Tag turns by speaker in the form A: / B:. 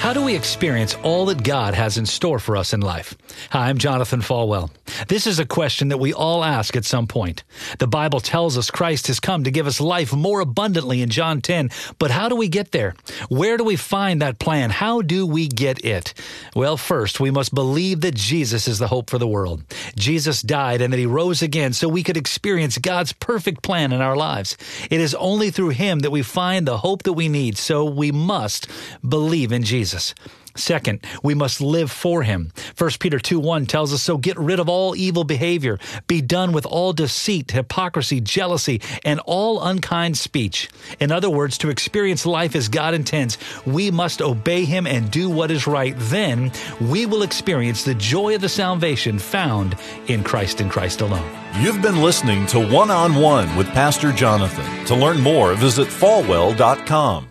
A: How do we experience all that God has in store for us in life? Hi, I'm Jonathan Falwell. This is a question that we all ask at some point. The Bible tells us Christ has come to give us life more abundantly in John 10, but how do we get there? Where do we find that plan? How do we get it? Well, first, we must believe that Jesus is the hope for the world. Jesus died and that he rose again so we could experience God's perfect plan in our lives. It is only through him that we find the hope that we need, so we must believe in Jesus. Jesus. Second, we must live for him. 1 Peter 2 1 tells us, So get rid of all evil behavior, be done with all deceit, hypocrisy, jealousy, and all unkind speech. In other words, to experience life as God intends, we must obey him and do what is right. Then we will experience the joy of the salvation found in Christ and Christ alone.
B: You've been listening to One on One with Pastor Jonathan. To learn more, visit falwell.com.